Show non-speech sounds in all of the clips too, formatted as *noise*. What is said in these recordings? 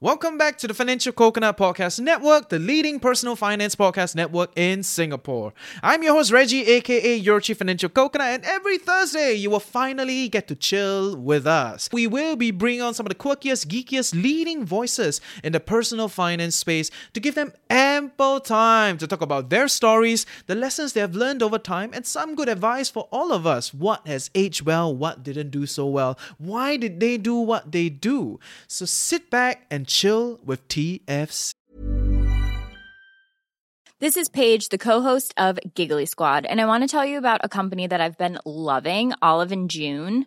Welcome back to the Financial Coconut Podcast Network, the leading personal finance podcast network in Singapore. I'm your host, Reggie, aka your Chief Financial Coconut, and every Thursday you will finally get to chill with us. We will be bringing on some of the quirkiest, geekiest, leading voices in the personal finance space to give them ample time to talk about their stories, the lessons they have learned over time, and some good advice for all of us. What has aged well, what didn't do so well, why did they do what they do? So sit back and chill with TFC. This is Paige, the co-host of Giggly Squad, and I want to tell you about a company that I've been loving, Olive and June.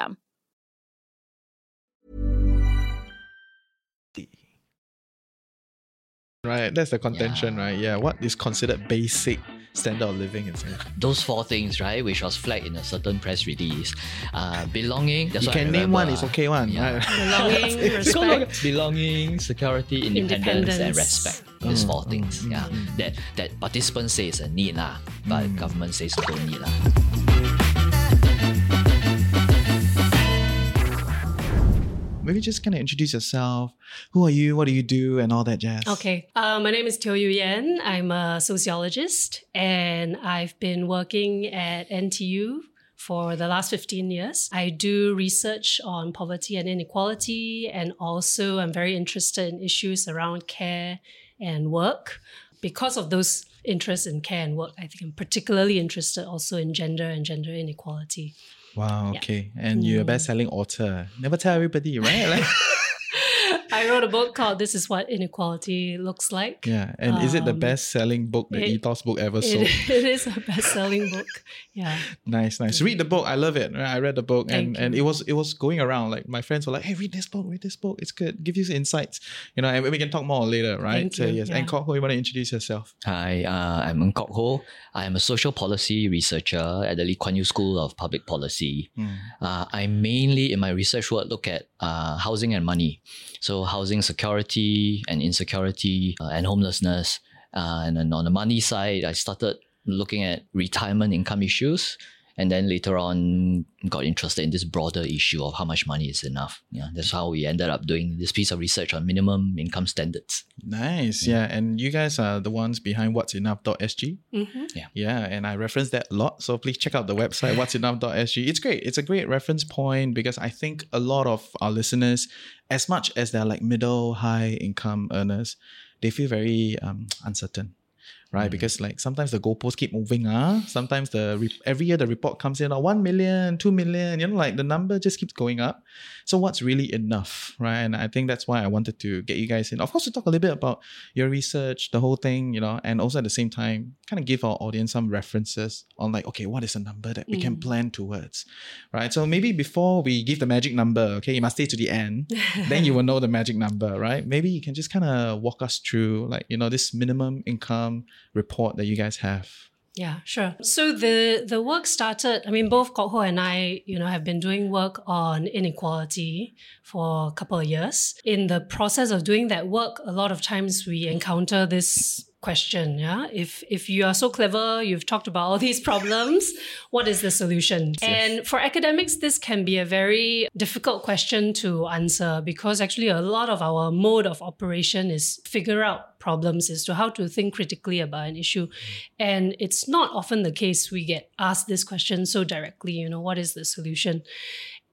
Right, that's the contention, right? Yeah, what is considered basic standard of living in Singapore? Those four things, right, which was flagged in a certain press release. Uh, belonging. That's You what I can name one, it's okay one. yeah. right? Belonging, *laughs* respect. belonging, security, independence, and respect. These Mm, four mm, things. mm, yeah. mm. That that participants say is a need lah, but Mm. government says don't need lah. Maybe just kind of introduce yourself. Who are you? What do you do? And all that jazz. Okay. Uh, my name is Teo You Yenn. I'm a sociologist and I've been working at NTU for the last 15 years. I do research on poverty and inequality, and also I'm very interested in issues around care and work. Because of those interests in care and work, I think I'm particularly interested also in gender and gender inequality. Wow, Yeah. okay. And you're a Mm. best selling author. Never tell everybody, right? Like, *laughs* *laughs* *laughs* I wrote a book called This Is What Inequality Looks Like. yeah. And is it the Um, best selling book, the it- ethos book ever sold? It, *laughs* it is a best-selling book. Yeah. *laughs* Nice, nice. Read the book. I love it. I read the book, and, Thank and you. it was it was going around. Like my friends were like, "Hey, read this book. Read this book. It's good. Give you some insights." You know, and we can talk more later, right? Thank so you, yes. And yeah. Kok Hoe, you want to introduce yourself? Hi, uh, I'm Ng Kok Hoe. I am a social policy researcher at the Lee Kuan Yew School of Public Policy. Hmm. Uh, I mainly, in my research work, look at uh, housing and money. So, housing security and insecurity uh, and homelessness. Uh, and then on the money side, I started looking at retirement income issues. And then later on, got interested in this broader issue of how much money is enough. Yeah, that's how we ended up doing this piece of research on minimum income standards. Nice. Yeah. And you guys are the ones behind What's Enough.sg. Mm-hmm. Yeah, and I reference that a lot. So please check out the website, what's enough.sg. It's great. It's a great reference point because I think a lot of our listeners, as much as they're like middle, high income earners, they feel very um, uncertain. Right, Mm. because like sometimes the goalposts keep moving. Ah, sometimes the re- every year the report comes in, oh, 1 million, 2 million, you know, like the number just keeps going up. So what's really enough, right? And I think that's why I wanted to get you guys in. Of course, to talk a little bit about your research, the whole thing, you know, and also at the same time, kind of give our audience some references on like, okay, what is a number that we can Mm. plan towards, right? So maybe before we give the magic number, okay, you must stay to the end, *laughs* then you will know the magic number, right? Maybe you can just kind of walk us through like, you know, this minimum income report that you guys have. Yeah, sure. So the the work started. I mean, both Kok Hoe and I, you know, have been doing work on inequality for a couple of years. In the process of doing that work, a lot of times we encounter this question yeah? If if you are so clever you've talked about all these problems *laughs* what is the solution? And for academics this can be a very difficult question to answer because actually a lot of our mode of operation is figure out problems as to how to think critically about an issue. And it's not often the case we get asked this question so directly you know what is the solution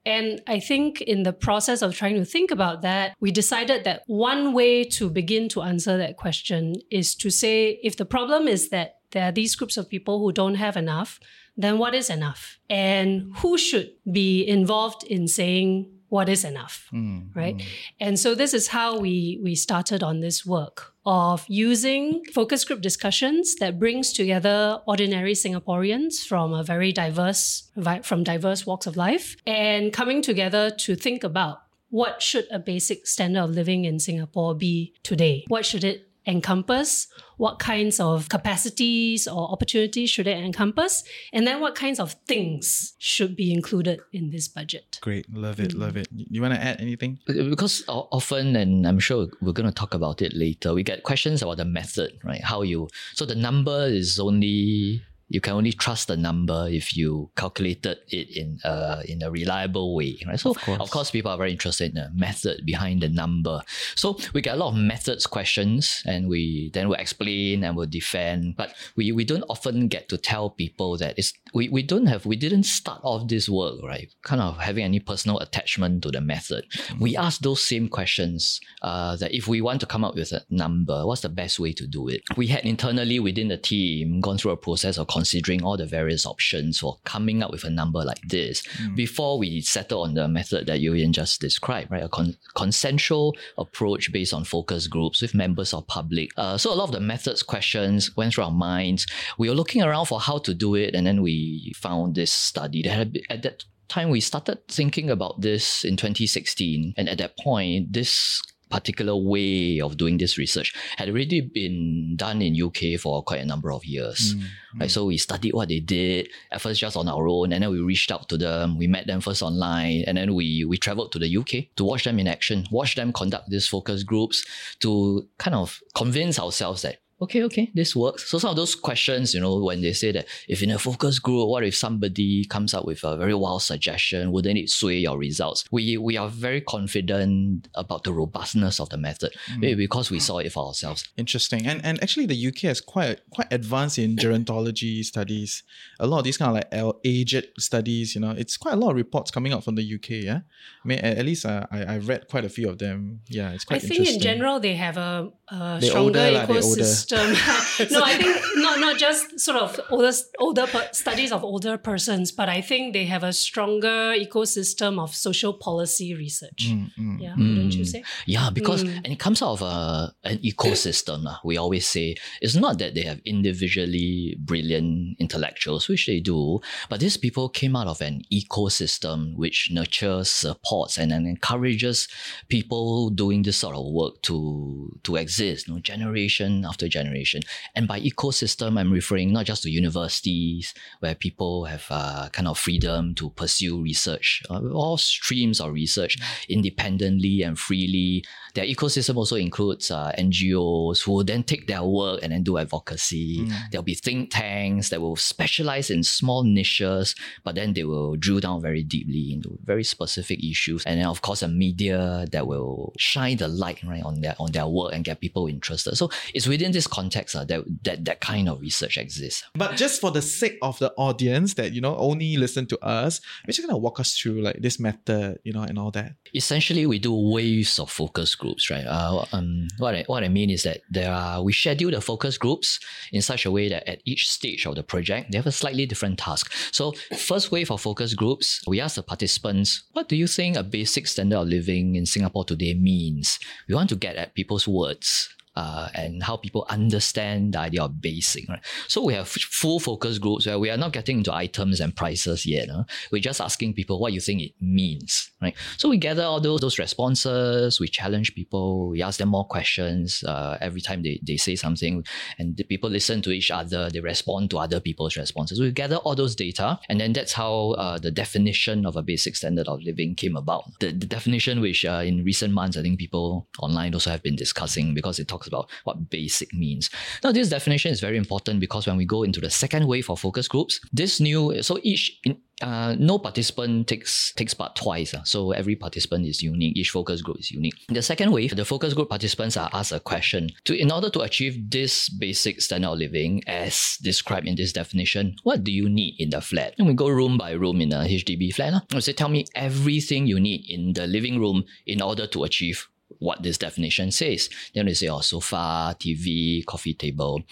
and I think in the process of trying to think about that, we decided that one way to begin to answer that question is to say if the problem is that there are these groups of people who don't have enough, then what is enough? And who should be involved in saying what is enough, mm, right? Mm. And so this is how we we started on this work of using focus group discussions that brings together ordinary Singaporeans from a very diverse from diverse walks of life and coming together to think about what should a basic standard of living in Singapore be today? What should it encompass? What kinds of capacities or opportunities should it encompass? And then what kinds of things should be included in this budget? Great. Love it. Love mm. it. You want to add anything? Because often, and I'm sure we're going to talk about it later, we get questions about the method, right? How you, so the number is only you can only trust the number if you calculated it in a in a reliable way, right? So of course, of course people are very interested in the method behind the number. So we get a lot of methods questions, and we then will explain and will defend. But we, we don't often get to tell people that it's we, we don't have we didn't start off this work right, kind of having any personal attachment to the method. We ask those same questions uh, that if we want to come up with a number, what's the best way to do it? We had internally within the team gone through a process of considering all the various options for coming up with a number like this mm. before we settle on the method that You Yenn just described, right? A con- consensual approach based on focus groups with members of public. Uh, so a lot of the methods questions went through our minds. We were looking around for how to do it, and then we found this study that had at that time we started thinking about this in 2016 and at that point this particular way of doing this research had already been done in UK for quite a number of years. Mm, right? So we studied what they did at first just on our own, and then we reached out to them. We met them first online, and then we we traveled to the UK to watch them in action, watch them conduct these focus groups to kind of convince ourselves that okay, okay, this works. So some of those questions, you know, when they say that if in a focus group, what if somebody comes up with a very wild suggestion? Wouldn't it sway your results? We we are very confident about the robustness of the method mm. because we saw it for ourselves. Interesting. And and actually the UK is quite quite advanced in gerontology studies. A lot of these kind of like aged studies, you know, it's quite a lot of reports coming out from the UK, yeah? I mean, at, least uh, I, I've read quite a few of them. Yeah, it's quite I think in general they have a, a stronger older, ecosystem system. *laughs* no, I think not not just sort of older older studies of older persons, but I think they have a stronger ecosystem of social policy research. Mm, mm, yeah, mm. don't you say? Yeah, because mm. and it comes out of a, an ecosystem. uh, we always say it's not that they have individually brilliant intellectuals, which they do, but these people came out of an ecosystem which nurtures, supports, and, and encourages people doing this sort of work to to exist. You know, generation after generation generation. And by ecosystem, I'm referring not just to universities where people have uh, kind of freedom to pursue research, uh, all streams of research independently and freely. Their ecosystem also includes uh, NGOs who will then take their work and then do advocacy. Mm. There'll be think tanks that will specialize in small niches, but then they will drill down very deeply into very specific issues. And then, of course, a media that will shine the light right on their on their work and get people interested. So it's within this context uh, that, that that kind of research exists. But just for the sake of the audience that you know only listen to us, we're just gonna walk us through like this method, you know, and all that. Essentially, we do waves of focus groups, right? Uh, um, what I, what I mean is that there are we schedule the focus groups in such a way that at each stage of the project they have a slightly different task. So, first wave of focus groups, we ask the participants, what do you think a basic standard of living in Singapore today means? We want to get at people's words uh, and how people understand the idea of basing. Right? So we have full focus groups where we are not getting into items and prices yet. We're just asking people what you think it means. Right? So we gather all those, those responses, we challenge people, we ask them more questions uh, every time they, they say something, and the people listen to each other, they respond to other people's responses. We gather all those data, and then that's how uh, the definition of a basic standard of living came about. The, the definition, which uh, in recent months I think people online also have been discussing because it talks about what basic means. Now, this definition is very important because when we go into the second wave of focus groups, this new, so each, in, uh, no participant takes takes part twice. Uh, so every participant is unique. Each focus group is unique. The second wave, the focus group participants are asked a question. To in order to achieve this basic standard of living as described in this definition, what do you need in the flat? And we go room by room in a HDB flat. Uh. We say, tell me everything you need in the living room in order to achieve what this definition says. Then they say, oh, sofa, TV, coffee table.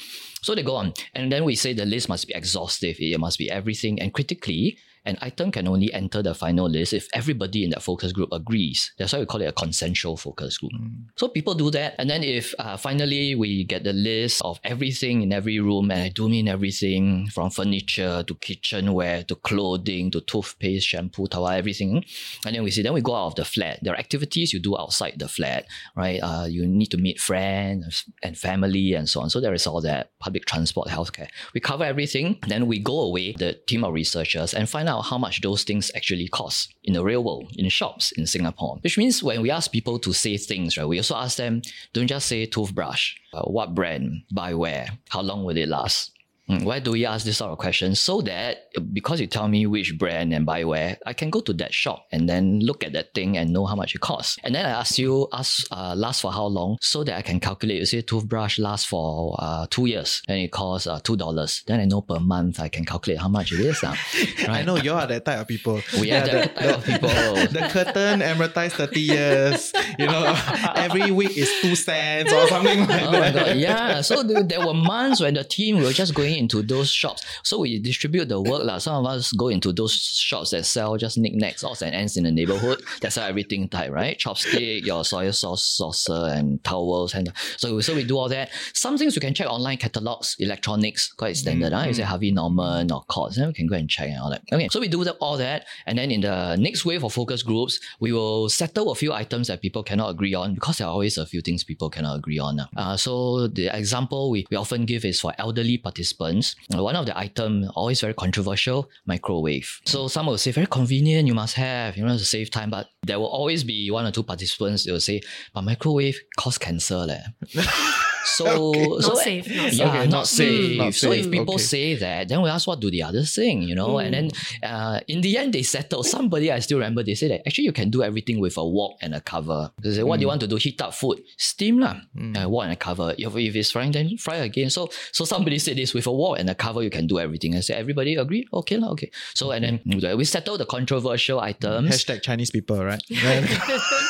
So they go on. And then we say the list must be exhaustive. It must be everything. And critically, an item can only enter the final list if everybody in that focus group agrees. That's why we call it a consensual focus group. So people do that. And then if uh, finally we get the list of everything in every room, and I do mean everything from furniture to kitchenware to clothing to toothpaste, shampoo, towel, everything. And then we see, then we go out of the flat. There are activities you do outside the flat, right? Uh, you need to meet friends and family and so on. So there is all that public transport, healthcare. We cover everything. Then we go away, the team of researchers, and find out how much those things actually cost in the real world, in shops in Singapore. Which means when we ask people to say things, right, we also ask them, don't just say toothbrush, uh, what brand, by where, how long will it last? Mm, Why do we ask this sort of question? So that because you tell me which brand and buy where, I can go to that shop and then look at that thing and know how much it costs. And then I ask you, ask uh, last for how long, so that I can calculate. You say toothbrush lasts for uh, two years, and it costs uh, two dollars. Then I know per month I can calculate how much it is. Uh, *laughs* I know you are that type of people. We are that type of people. *laughs* The curtain amortized 30 years. You know, *laughs* every week is two cents or something like Oh my that. god, yeah. So there, there were months when the team were just going into those shops. So we distribute the work. lah. Some of us go into those shops that sell just knickknacks, odds and ends in the neighborhood. That's how everything type, right? Chopstick, your soy sauce saucer, and towels. And so, so we do all that. Some things you can check online, catalogs, electronics, quite standard. huh? You say Harvey Norman or Courts, then we can go and check and all that. Okay, so we do that, all that. And then in the next wave of focus groups, we will settle a few items that people cannot agree on because there are always a few things people cannot agree on. Uh, so the example we, we often give is for elderly participants. Uh, One of the item always very controversial, microwave. So some will say very convenient, you must have, you know, to save time. But there will always be one or two participants will say, but microwave cause cancer. Leh. *laughs* So, *laughs* so Not safe, not yeah, safe. Okay, not, not safe. safe, not So if people Okay. say that, then we ask what do the others think, you know? And then uh, in the end, they settle. Somebody I still remember, they say that actually you can do everything with a wok and a cover. They say, what do you want to do? Heat up food, steam lah. Uh, wok and a cover. If, if it's frying, then fry again. So so somebody said this with a wok and a cover, you can do everything. I say everybody agree? Okay lah, okay. So and then we settle the controversial items. Hashtag Chinese people, right? *laughs* *laughs*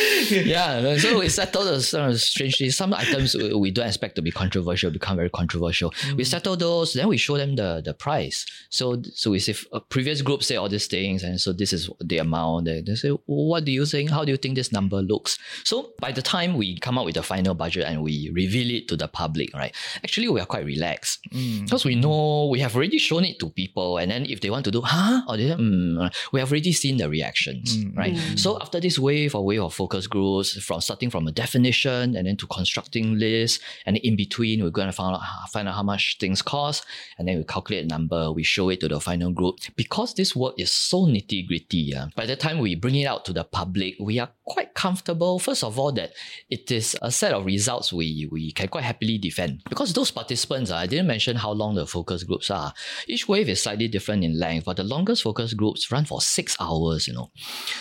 *laughs* yeah, so we settle the some strangely some items we don't expect to be controversial become very controversial. Mm. We settle those, then we show them the the price. So so we say a previous group say all these things, and so this is the amount. They, they say, what do you think? How do you think this number looks? So by the time we come up with the final budget and we reveal it to the public, right? Actually, we are quite relaxed mm. because we know we have already shown it to people, and then if they want to do, huh, or they, mm, we have already seen the reactions, mm. right? So after this wave or wave of focus groups, from starting from a definition and then to constructing lists, and in between we're going to find out find out how much things cost, and then we calculate a number, we show it to the final group. Because this work is so nitty gritty, yeah, by the time we bring it out to the public, we are quite comfortable. First of all, that it is a set of results we we can quite happily defend because those participants, ah, I didn't mention how long the focus groups are. Each wave is slightly different in length, but the longest focus groups run for six hours. You know,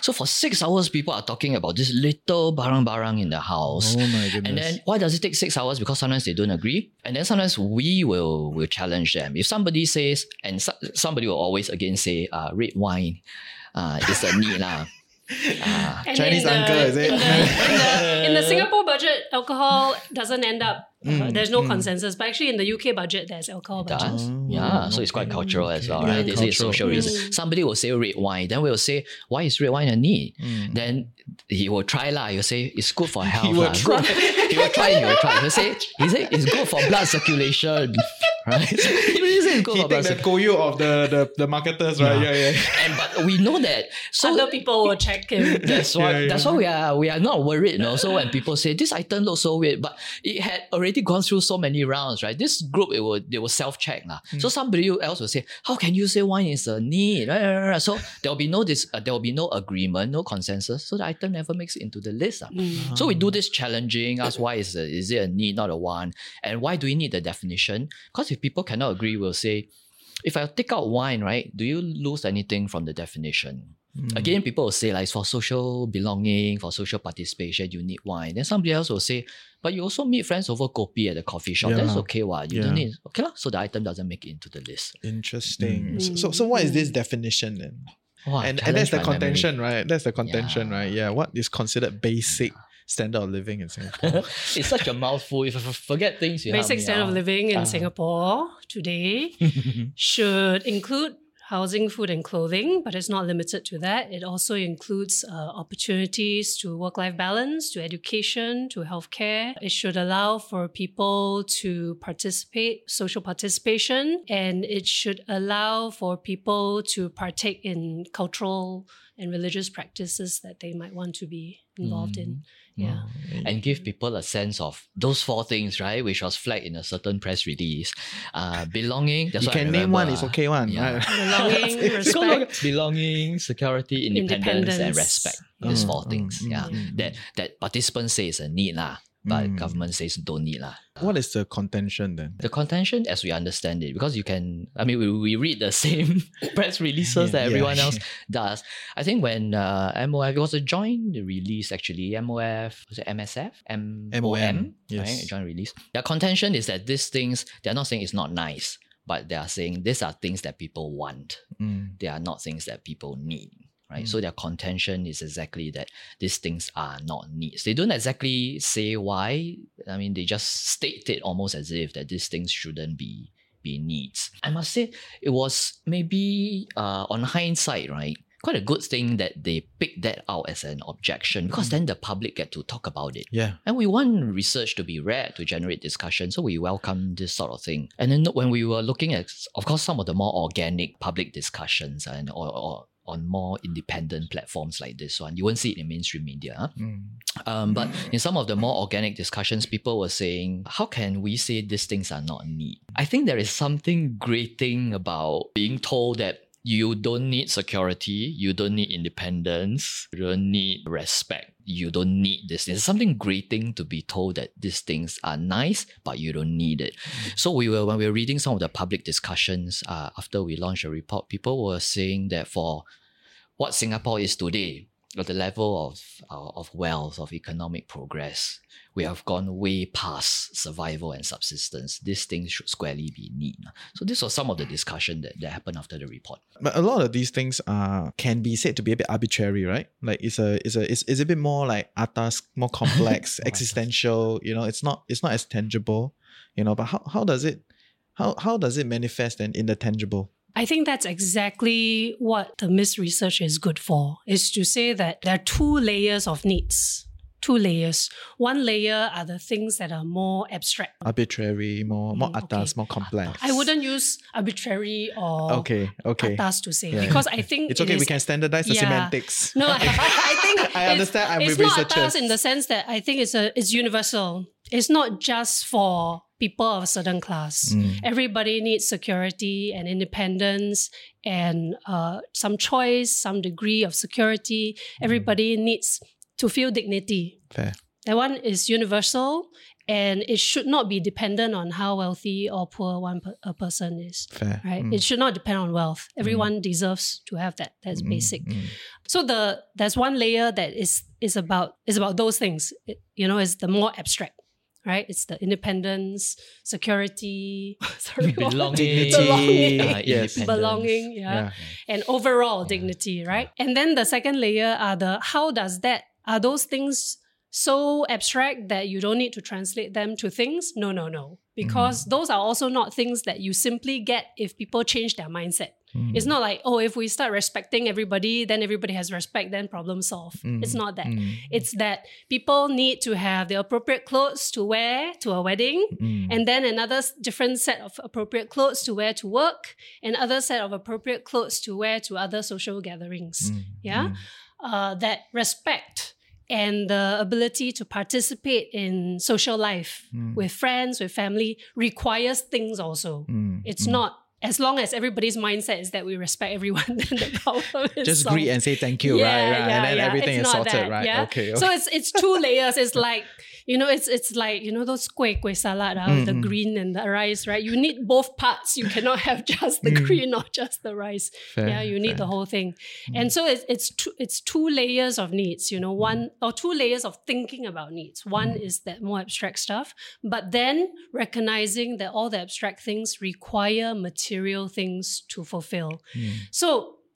so for six hours, people are talking about this little barang-barang in the house. Oh my goodness. And then why does it take six hours? Because sometimes they don't agree, and then sometimes we will will challenge them. If somebody says, and so, somebody will always again say, uh, red wine, uh, is a need lah. Ah, and Chinese in the, uncle, is it? In the, in, the, in the *laughs* Singapore budget, alcohol doesn't end up. Mm. uh, there's no mm. consensus, but actually in the UK budget, there's alcohol budget. does. Oh. yeah, so it's quite cultural as well, Yeah, right? They say it's cultural. social reason. Mm. Somebody will say red wine, then we'll say, why is red wine a need? Then he will try lah. He'll say it's good for *laughs* health. He will lah. Good- he will try. He will try. He'll say he say it's good for blood circulation, *laughs* right? *laughs* he really say it's good he for blood take the circulation. koyu of the, the, the marketers, right? Yeah, yeah. And but we know that. So Other people will check him. That's why. Yeah, yeah. That's why we are we are not worried. You know? So when people say this item looks so weird, but it had already gone through so many rounds, right? This group it will they will self check lah. Hmm. So somebody else will say, how can you say wine is a need? Right, right, right, right. So there will be no this uh, there will be no agreement, no consensus. So the item never makes it into the list. ah. Mm. So we do this challenging, ask why is, a, is it a need, not a want, and why do we need the definition? Because if people cannot agree, we'll say, if I take out wine, right, do you lose anything from the definition? Again, people will say like it's for social belonging, for social participation, you need wine. Then somebody else will say, but you also meet friends over kopi at the coffee shop. That's okay, what? You Yeah. don't need okay lah. So the item doesn't make it into the list. Interesting. So, so, so what is this definition then? Wow, and, and that's the my memory. contention, right? That's the contention, Yeah. right? Yeah. What is considered basic standard of living in Singapore? *laughs* it's such a mouthful. If I f- forget things, you help Basic me standard of living in Ah. Singapore today *laughs* should include housing, food, and clothing, but it's not limited to that. It also includes uh, opportunities to work life balance, to education, to healthcare. It should allow for people to participate, social participation, and it should allow for people to partake in cultural and religious practices that they might want to be involved in. Yeah. and give people a sense of those four things, right? Which was flagged in a certain press release. Uh, belonging. That's you what I can name one, it's okay one. yeah. Belonging, *laughs* respect. belonging, security, independence, and Independence. respect. These Mm, four mm, things. mm, yeah. mm, That that participants say is a need lah, but Mm. government says don't need lah. What is the contention then? The contention, as we understand it, because you can, I mean, we, we read the *laughs* same *laughs* press releases that Yeah. everyone else *laughs* does. I think when uh, MOF, it was a joint release actually, MOF, was it MSF? M- MOM, yes. right? Joint release. Their contention is that these things, they're not saying it's not nice, but they are saying these are things that people want. Mm. They are not things that people need. Right. Mm. So their contention is exactly that these things are not needs. They don't exactly say why. I mean, they just state it almost as if that these things shouldn't be be needs. I must say it was maybe uh, on hindsight, right? Quite a good thing that they picked that out as an objection because then the public get to talk about it. Yeah. And we want research to be read to generate discussion, so we welcome this sort of thing. And then when we were looking at, of course, some of the more organic public discussions and or, or on more independent platforms like this one, you won't see it in mainstream media. huh? Mm. Um, but in some of the more organic discussions, people were saying, how can we say these things are not need? I think there is something grating about being told that you don't need security, you don't need independence, you don't need respect, you don't need this. There's something grating to be told that these things are nice, but you don't need it. So we were when we were reading some of the public discussions uh, after we launched a report, people were saying that for what Singapore is today, at the level of uh, of wealth, of economic progress, we have gone way past survival and subsistence. These things should squarely be need. So this was some of the discussion that, that happened after the report. But a lot of these things are can be said to be a bit arbitrary, right? Like it's a it's a it's, it's a bit more like atas, more complex, *laughs* existential. You know, it's not it's not as tangible. You know, but how, how does it how how does it manifest then in the tangible? I think that's exactly what the MIS research is good for, is to say that there are two layers of needs. Two layers. One layer are the things that are more abstract. Arbitrary, more more Mm, atas, okay. more complex. I wouldn't use arbitrary or Okay, okay. atas to say Yeah. because I think It's it okay. We can standardize the Yeah. semantics. No, I, *laughs* I think I understand. I'm it's with not researchers. atas in the sense that I think it's a it's universal. It's not just for people of a certain class. Mm. Everybody needs security and independence and uh, some choice, some degree of security. Everybody needs to feel dignity. Fair. That one is universal and it should not be dependent on how wealthy or poor one per- a person is. Fair. Right? Mm. It should not depend on wealth. Everyone deserves to have that. That's Mm, basic. mm. So the there's one layer that is is about is about those things. It, you know, is the more abstract, right? It's the independence, security, *laughs* sorry, *laughs* what? Belonging, belonging, uh, *laughs* Yes. belonging, yeah, Yeah. and overall dignity, right? And then the second layer are the how does that are those things so abstract that you don't need to translate them to things? No, no, no. Because those are also not things that you simply get if people change their mindset. Mm. It's not like, oh, if we start respecting everybody, then everybody has respect, then problem solved. It's not that. Mm. It's that people need to have the appropriate clothes to wear to a wedding, Mm. and then another different set of appropriate clothes to wear to work, and other set of appropriate clothes to wear to other social gatherings. Mm. Yeah, uh, that respect and the ability to participate in social life Mm. with friends, with family requires things also. Mm. It's not as long as everybody's mindset is that we respect everyone, *laughs* then the problem is Just solved. greet and say thank you, right? right. and then everything It's is sorted, that, right? Yeah? Okay. So it's it's two layers. It's like you know, it's it's like you know those kueh kueh salad, ah, with the green and the rice, right? You need both parts. You cannot *laughs* have just the Mm. green or just the rice. Fair, yeah, you need fair. the whole thing. And so it's it's two it's two layers of needs. You know, one or two layers of thinking about needs. One is that more abstract stuff, but then recognizing that all the abstract things require material things to fulfill. Mm. So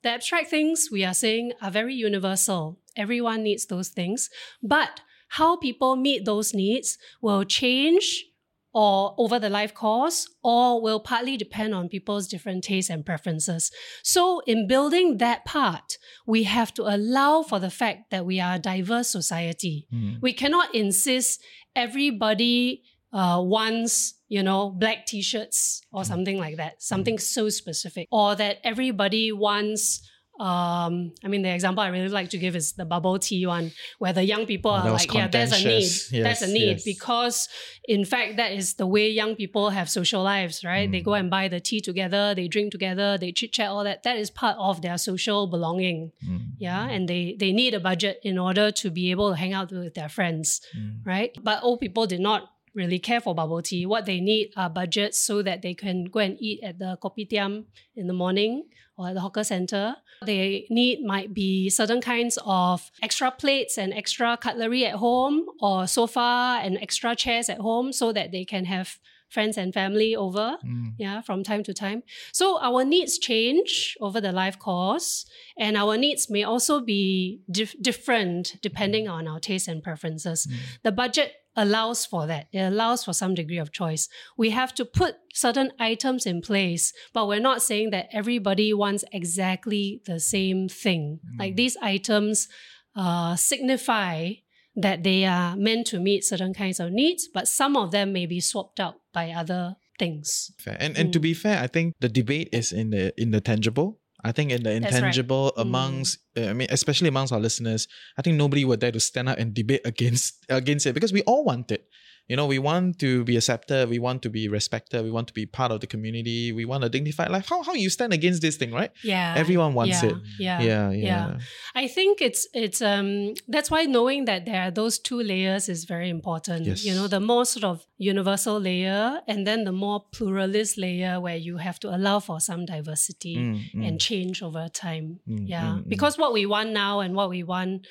the abstract things we are saying are very universal. Everyone needs those things. But how people meet those needs will change or over the life course, or will partly depend on people's different tastes and preferences. So, in building that part, we have to allow for the fact that we are a diverse society. Mm. We cannot insist everybody uh, wants, you know, black t-shirts or something like that, something so specific, or that everybody wants. Um, I mean, the example I really like to give is the bubble tea one, where the young people Oh, are like, yeah, there's a need, contentious. that's a need, yes. because in fact, that is the way young people have social lives, right? They Mm. go and buy the tea together, they drink together, they chit chat, all that. That is part of their social belonging Mm. yeah and they they need a budget in order to be able to hang out with their friends Mm. right but old people did not really care for bubble tea what they need are budgets so that they can go and eat at the kopitiam in the morning or at the hawker center they need might be certain kinds of extra plates and extra cutlery at home or sofa and extra chairs at home so that they can have friends and family over Mm. yeah from time to time. So our needs change over the life course and our needs may also be dif- different depending on our tastes and preferences. The budget allows for that it allows for some degree of choice we have to put certain items in place but we're not saying that everybody wants exactly the same thing like these items uh, signify that they are meant to meet certain kinds of needs, but some of them may be swapped out by other things. Fair. And and to Mm. be fair, I think the debate is in the in the tangible. I think in the That's right. intangible Mm. amongst uh, I mean especially amongst our listeners, I think nobody were there to stand up and debate *laughs* against against it because we all want it. You know, we want to be accepted, we want to be respected, we want to be part of the community, we want a dignified life. How how you stand against this thing, right? Yeah. Everyone wants yeah, it. Yeah. Yeah, yeah. yeah. I think it's it's um that's why knowing that there are those two layers is very important. Yes. You know, the more sort of universal layer and then the more pluralist layer where you have to allow for some diversity Mm, mm. and change over time. Mm, yeah. mm, mm. Because what we want now and what we want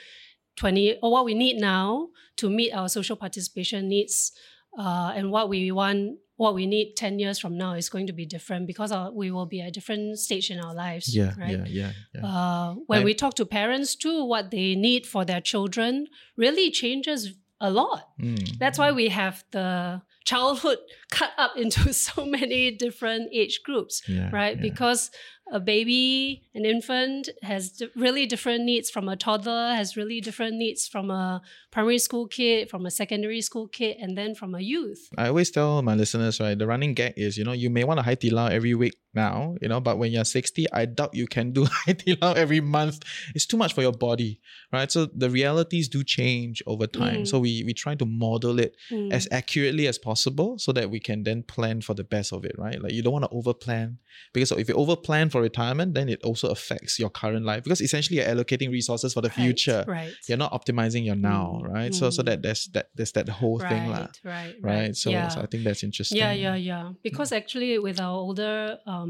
20 or what we need now to meet our social participation needs uh, and what we want what we need 10 years from now is going to be different because our, we will be at a different stage in our lives yeah, right yeah, yeah, yeah. uh, when I- we talk to parents too what they need for their children really changes a lot Mm. that's why we have the childhood *laughs* cut up into *laughs* so many different age groups Yeah, right yeah. because a baby an infant has really different needs from a toddler has really different needs from a primary school kid from a secondary school kid and then from a youth. I always tell my listeners, right, the running gag is, you know, you may want a Di Lao every week now, you know, but when you're 60, I doubt you can do *laughs* Hai Di Lao every month. It's too much for your body, right? So the realities do change over time. Mm. So we, we try to model it Mm. as accurately as possible so that we can then plan for the best of it, right? Like you don't want to overplan because if you overplan for retirement, then it also affects your current life because essentially you're allocating resources for the Right, future. right You're not optimizing your now, Mm, right? So so mm. that there's that there's that whole thing, lah right, right right? So, yeah. so I think that's interesting. Yeah, yeah, yeah. Because actually, with our older, um,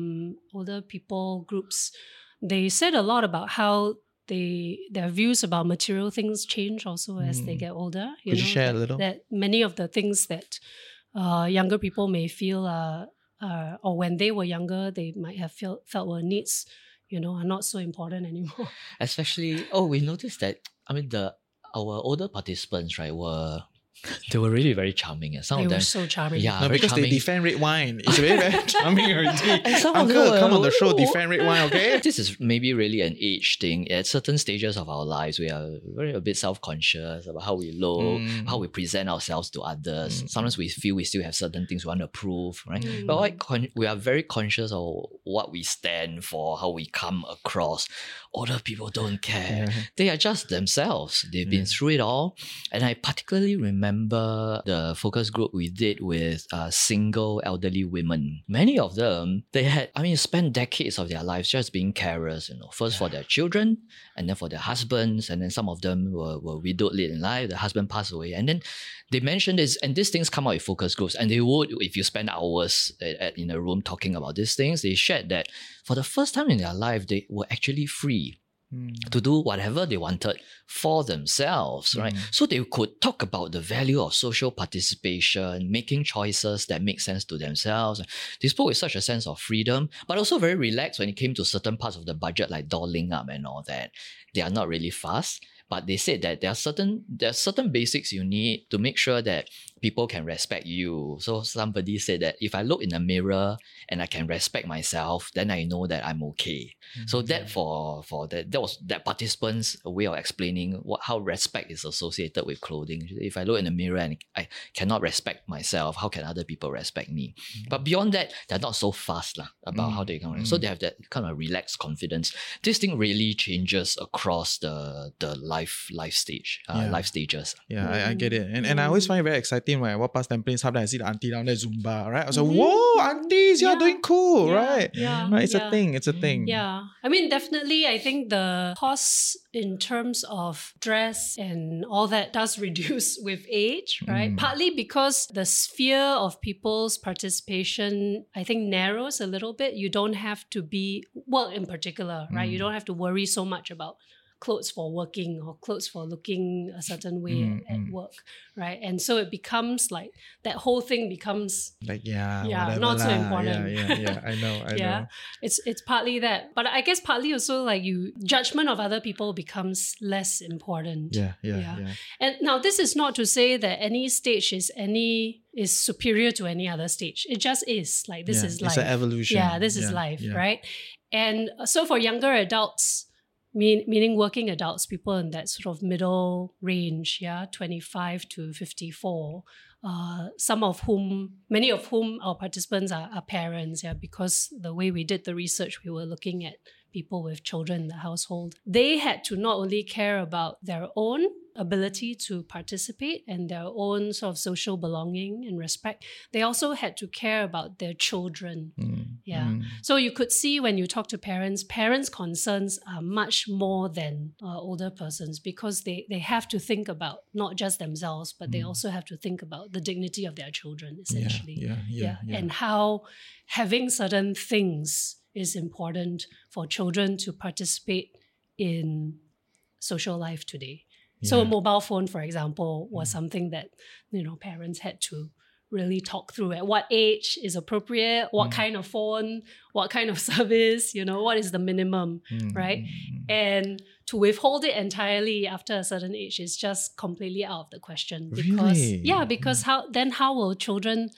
older people groups, they said a lot about how they their views about material things change also as they Mm. get older. Could you share a little? That many of the things that uh, younger people may feel, uh, uh, or when they were younger, they might have felt felt were needs, you know, are not so important *laughs* anymore. Especially, oh, we noticed that. I mean, the our older participants, right, were they were really very charming, and some they of were so charming. yeah, No, because charming. they defend red wine. It's very, very *laughs* charming already. And some of them Uncle, were- come on the show, defend red wine, okay? *laughs* This is maybe really an age thing. At certain stages of our lives, we are very a bit self-conscious about how we look, Mm. how we present ourselves to others. Mm. Sometimes we feel we still have certain things we want to prove, right? Mm. But quite con- we are very conscious of what we stand for, how we come across. Older people don't care. Yeah. They are just themselves. They've been through it all. And I particularly remember the focus group we did with uh, single elderly women. Many of them, they had, I mean, spent decades of their lives just being carers, you know, first for their children and then for their husbands. And then some of them were, were widowed late in life. The husband passed away. And then they mentioned this, and these things come out in focus groups. And they would, if you spend hours at, at- in a room talking about these things, they shared that for the first time in their life, they were actually free Mm. to do whatever they wanted for themselves, right? Mm. So they could talk about the value of social participation, making choices that make sense to themselves. They spoke with such a sense of freedom, but also very relaxed when it came to certain parts of the budget, like dolling up and all that. They are not really fast. But they said that there are certain there are certain basics you need to make sure that people can respect you. So somebody said that if I look in the mirror and I can respect myself, then I know that I'm okay. So that mm-hmm. for for that that was that participants' way of explaining what how respect is associated with clothing. If I look in the mirror and I cannot respect myself, how can other people respect me? Mm-hmm. But beyond that, they're not so fast lah, about how they mm-hmm. can. So they have that kind of relaxed confidence. This thing really changes across the the life life stage, uh, Yeah. life stages. Yeah, I, I get it. And and I always find it very exciting when I walk past Tampines Hub and I see the auntie down there Zumba, right? I was like, Mhm. whoa, aunties, you're Yeah. doing cool, Yeah, right? Yeah. Right, it's yeah. a thing, it's a thing. Yeah. I mean, definitely, I think the costs in terms of dress and all that does *laughs* reduce with age, right? Mm. Partly because the sphere of people's participation, I think, narrows a little bit. You don't have to be, well, in particular, right? You Mm. don't have to worry so much about clothes for working or clothes for looking a certain way Mm, at, at mm. work, right? And so it becomes like that whole thing becomes Like, yeah, Yeah, not so important. Yeah, yeah, yeah. *laughs* I know, I yeah know. it's it's partly that but i guess partly also like you judgment of other people becomes less important Yeah, yeah, Yeah. yeah. and now this is not to say that any stage is any is superior to any other stage it just is like this Yeah, is it's life an evolution. yeah this is Yeah, life yeah. right and so for younger adults mean, meaning working adults people in that sort of middle range yeah 25 to 54 uh, some of whom, many of whom our participants are, are parents, yeah, because the way we did the research, we were looking at people with children in the household. They had to not only care about their own ability to participate and their own sort of social belonging and respect, they also had to care about their children. Mm, Yeah. mm. So you could see when you talk to parents, parents' concerns are much more than uh, older persons because they, they have to think about not just themselves, but they Mm. also have to think about the dignity of their children, Yeah, essentially. yeah, yeah, yeah. And how having certain things is important for children to participate in social life today. So a Mm. mobile phone, for example, was something that you know parents had to really talk through at what age is appropriate, what Mm. kind of phone, what kind of *laughs* service, you know, what is the minimum, Mm, right? mm, mm. And to withhold it entirely after a certain age is just completely out of the question. Because Really? yeah, because how then how will children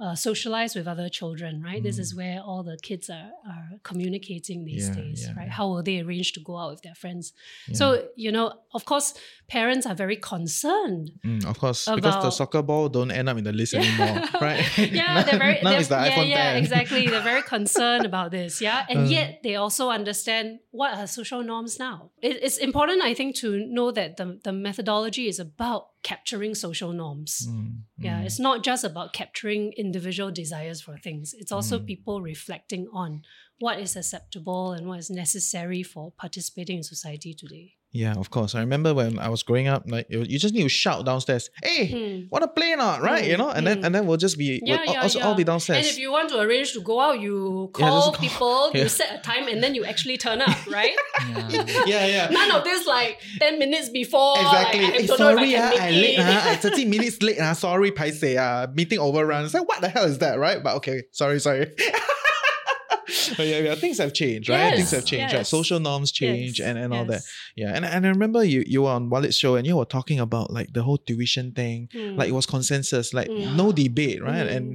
uh, socialize with other children, right? This is where all the kids are, are communicating these Mm. Yeah, days, yeah, right? yeah. How will they arrange to go out with their friends? So, you know, of course, parents are very concerned. Mm, of course, because the soccer ball don't end up in the list anymore, *laughs* right? Yeah, *laughs* now, they're very now they're- it's the yeah, iPhone yeah, 10. exactly. They're very *laughs* concerned about this, yeah, and Uh. yet they also understand what are social norms now. It, it's important, I think, to know that the the methodology is about capturing social norms. Mm, Yeah, mm. it's not just about capturing individual desires for things. It's also Mm. people reflecting on what is acceptable and what is necessary for participating in society today. Yeah, of course. I remember when I was growing up, like you, just need to shout downstairs, "Hey, Mm. wanna play or not?" Right? Mm, you know, and then mm. and then we'll just be Yeah, we'll yeah, also yeah. all be downstairs. And if you want to arrange to go out, you call *laughs* call- people, you set a time, and then you actually turn up, right? *laughs* Yeah. yeah, yeah. None of this like 10 minutes before. Exactly. Like, I if sorry, I ah, I late, it. ah, I 30 minutes late. Ah, sorry, paise, ah, meeting overrun. It's like, what the hell is that, right? But okay, sorry, sorry. *laughs* but yeah, yeah, things have changed, right? Yes, things have changed, right? Social norms change Yes, and, and all that. Yeah, and, and I remember you you were on Wallet show and you were talking about like the whole tuition thing. Mm. Like it was consensus, like Mm. no debate, right? Mm. And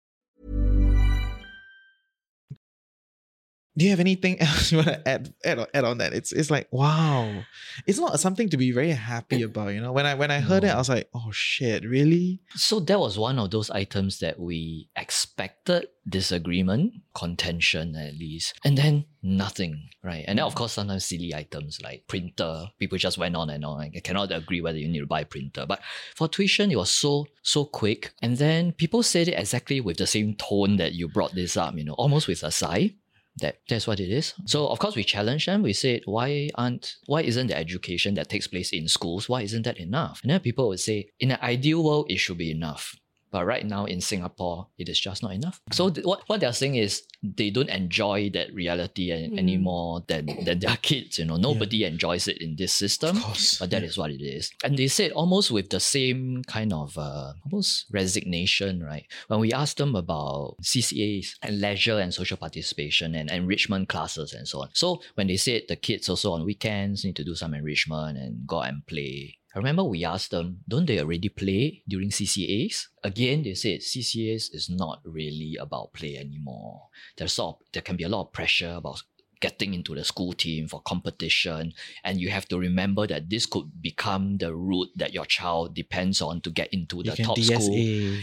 do you have anything *laughs* else you want to add, add, on- add on that? It's it's like wow, it's not something to be very happy about. You know, when I when I heard it, I was like, oh shit, really? So that was one of those items that we expected disagreement, contention at least, and then nothing, right? And then of course sometimes silly items like printer, people just went on and on. I cannot agree whether you need to buy a printer, but for tuition it was so so quick, and then people said it exactly with the same tone that you brought this up, you know, almost with a sigh. That that's what it is. So of course we challenge them. We said, why aren't why isn't the education that takes place in schools, why isn't that enough? And then people would say, in an ideal world, it should be enough. But right now in Singapore, it is just not enough. So th- what, what they're saying is they don't enjoy that reality an- anymore than, than their *laughs* kids. You know, nobody enjoys it in this system. course, But that is what it is. And they said almost with the same kind of uh, almost resignation, right? When we asked them about CCAs and leisure and social participation and enrichment classes and so on. So when they said the kids also on weekends need to do some enrichment and go out and play. I remember we asked them, don't they already play during CCAs? Again, they said CCAs is not really about play anymore. There's sort of, there can be a lot of pressure about getting into the school team for competition and you have to remember that this could become the route that your child depends on to get into the top DSA. school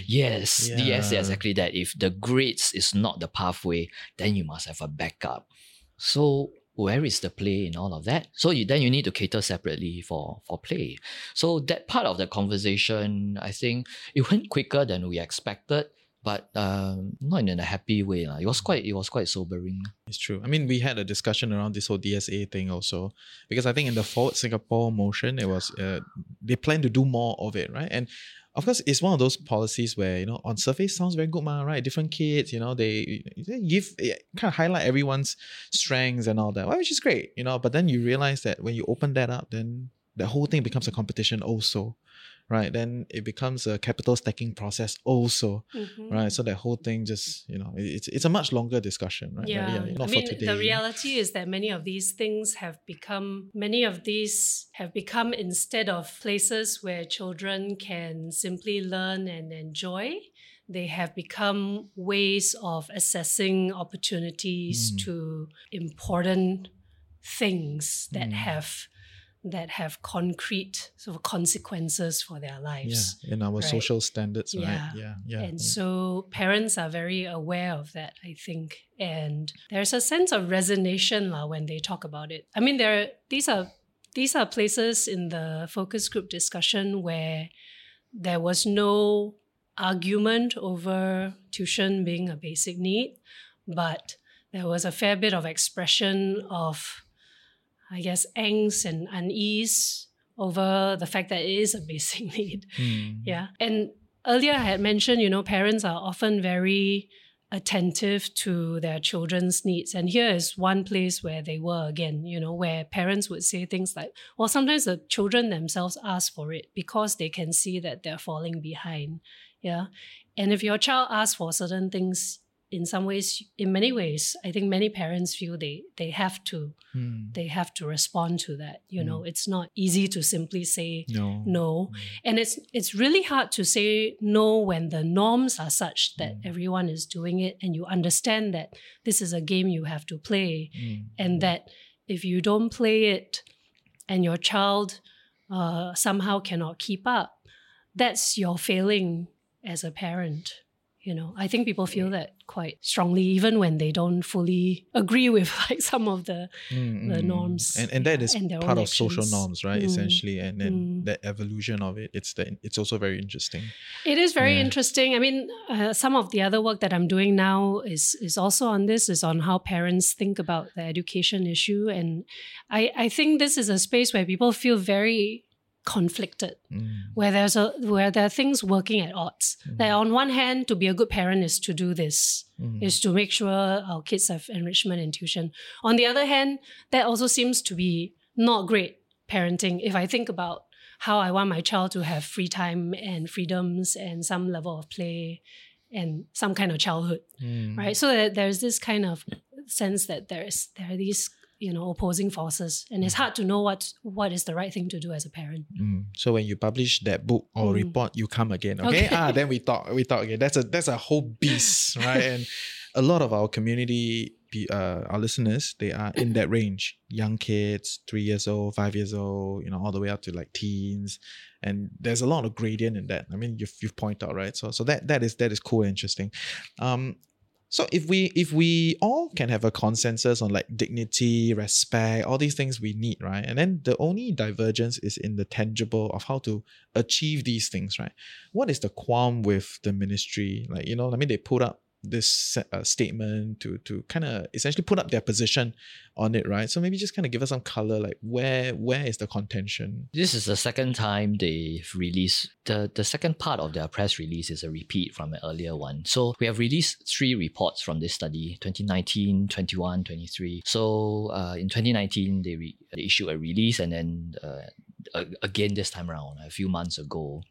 yes yes Yeah. exactly that if the grades is not the pathway then you must have a backup so where is the play in all of that so you then you need to cater separately for for play so that part of the conversation i think it went quicker than we expected but um, not in a happy way lah. it was quite it was quite sobering It's true. I mean, we had a discussion around this whole DSA thing also, because I think in the Forward Singapore motion, it was uh, they plan to do more of it, right? And of course, it's one of those policies where you know on surface sounds very good, ma, right? Different kids, you know, they, they give eh, kind of highlight everyone's strengths and all that, which is great, you know. But then you realize that when you open that up, then the whole thing becomes a competition also, right? Then it becomes a capital stacking process also, Mhm. right? So that whole thing just you know it- it's it's a much longer discussion, right? But Yeah, not I mean, for today. the reality is that many of these things have become, many of these have become instead of places where children can simply learn and enjoy, they have become ways of assessing opportunities Mm. to important things that Mm. have that have concrete sort of consequences for their lives. yeah, in our right? social standards, right? Yeah. Yeah, yeah. and yeah. so parents are very aware of that, I think. And there's a sense of resignation la, when they talk about it. I mean, there are, these are these are places in the focus group discussion where there was no argument over tuition being a basic need, but there was a fair bit of expression of, I guess, angst and unease over the fact that it is a basic *laughs* need. Mm. Yeah. And earlier I had mentioned, you know, parents are often very attentive to their children's needs. And here is one place where they were again, you know, where parents would say things like, well, sometimes the children themselves ask for it because they can see that they're falling behind. Yeah. And if your child asks for certain things, in some ways, in many ways, I think many parents feel they they have to Mm. they have to respond to that. You know, it's not easy to simply say No. no and it's it's really hard to say no when the norms are such that Mm. everyone is doing it and you understand that this is a game you have to play Mm. and that if you don't play it and your child uh, somehow cannot keep up that's your failing as a parent you know i think people feel that quite strongly even when they don't fully agree with *laughs* like some of the Mm, the mm. norms and and that is and part of social norms right Mm, essentially and then mm. that evolution of it it's the it's also very interesting It is very Yeah. interesting. I mean, uh, some of the other work that I'm doing now is is also on this, is on how parents think about the education issue, and I I think this is a space where people feel very conflicted, Mm. where there's a where there are things working at odds. Like on one hand, to be a good parent is to do this, Mm. is to make sure our kids have enrichment and tuition. On the other hand, that also seems to be not great parenting. If I think about how I want my child to have free time and freedoms and some level of play and some kind of childhood, Mm. right? So that there's this kind of sense that there is there are these you know opposing forces, and it's hard to know what what is the right thing to do as a parent. Mm. So when you publish that book or Mm. report, you come again. Okay. Okay. Ah, then we talk. We talk again. That's a that's a whole beast, *laughs* right? and a lot of our community, uh, our listeners, they are in that range. Young kids, three years old, five years old, you know, all the way up to like teens, and there's a lot of gradient in that. I mean, you've you've pointed out, right? So so that that is that is cool and interesting. Um, so if we if we all can have a consensus on like dignity, respect, all these things we need, right? And then the only divergence is in the tangible of how to achieve these things, right? What is the qualm with the ministry? Like, you know, I mean they put up this uh, statement to to kind of essentially put up their position on it, right? So maybe just kind of give us some color, like where where is the contention? This is the second time they've released the the second part of their press release is a repeat from an earlier one. So we have released three reports from this study 2019, 21, 23. So uh, in 2019, they, re- they issued a release and then uh, again this time around, a few months ago.